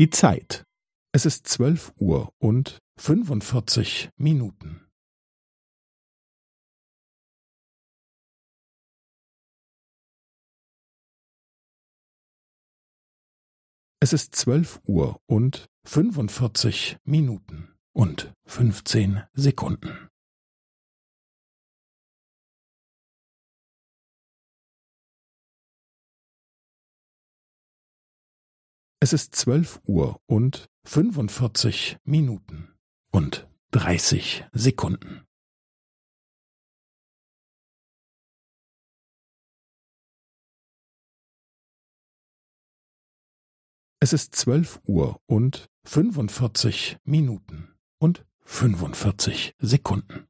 Die Zeit. Es ist zwölf Uhr und fünfundvierzig Minuten. Es ist zwölf Uhr und fünfundvierzig Minuten und fünfzehn Sekunden. Es ist zwölf Uhr und fünfundvierzig Minuten und dreißig Sekunden. Es ist zwölf Uhr und fünfundvierzig Minuten und fünfundvierzig Sekunden.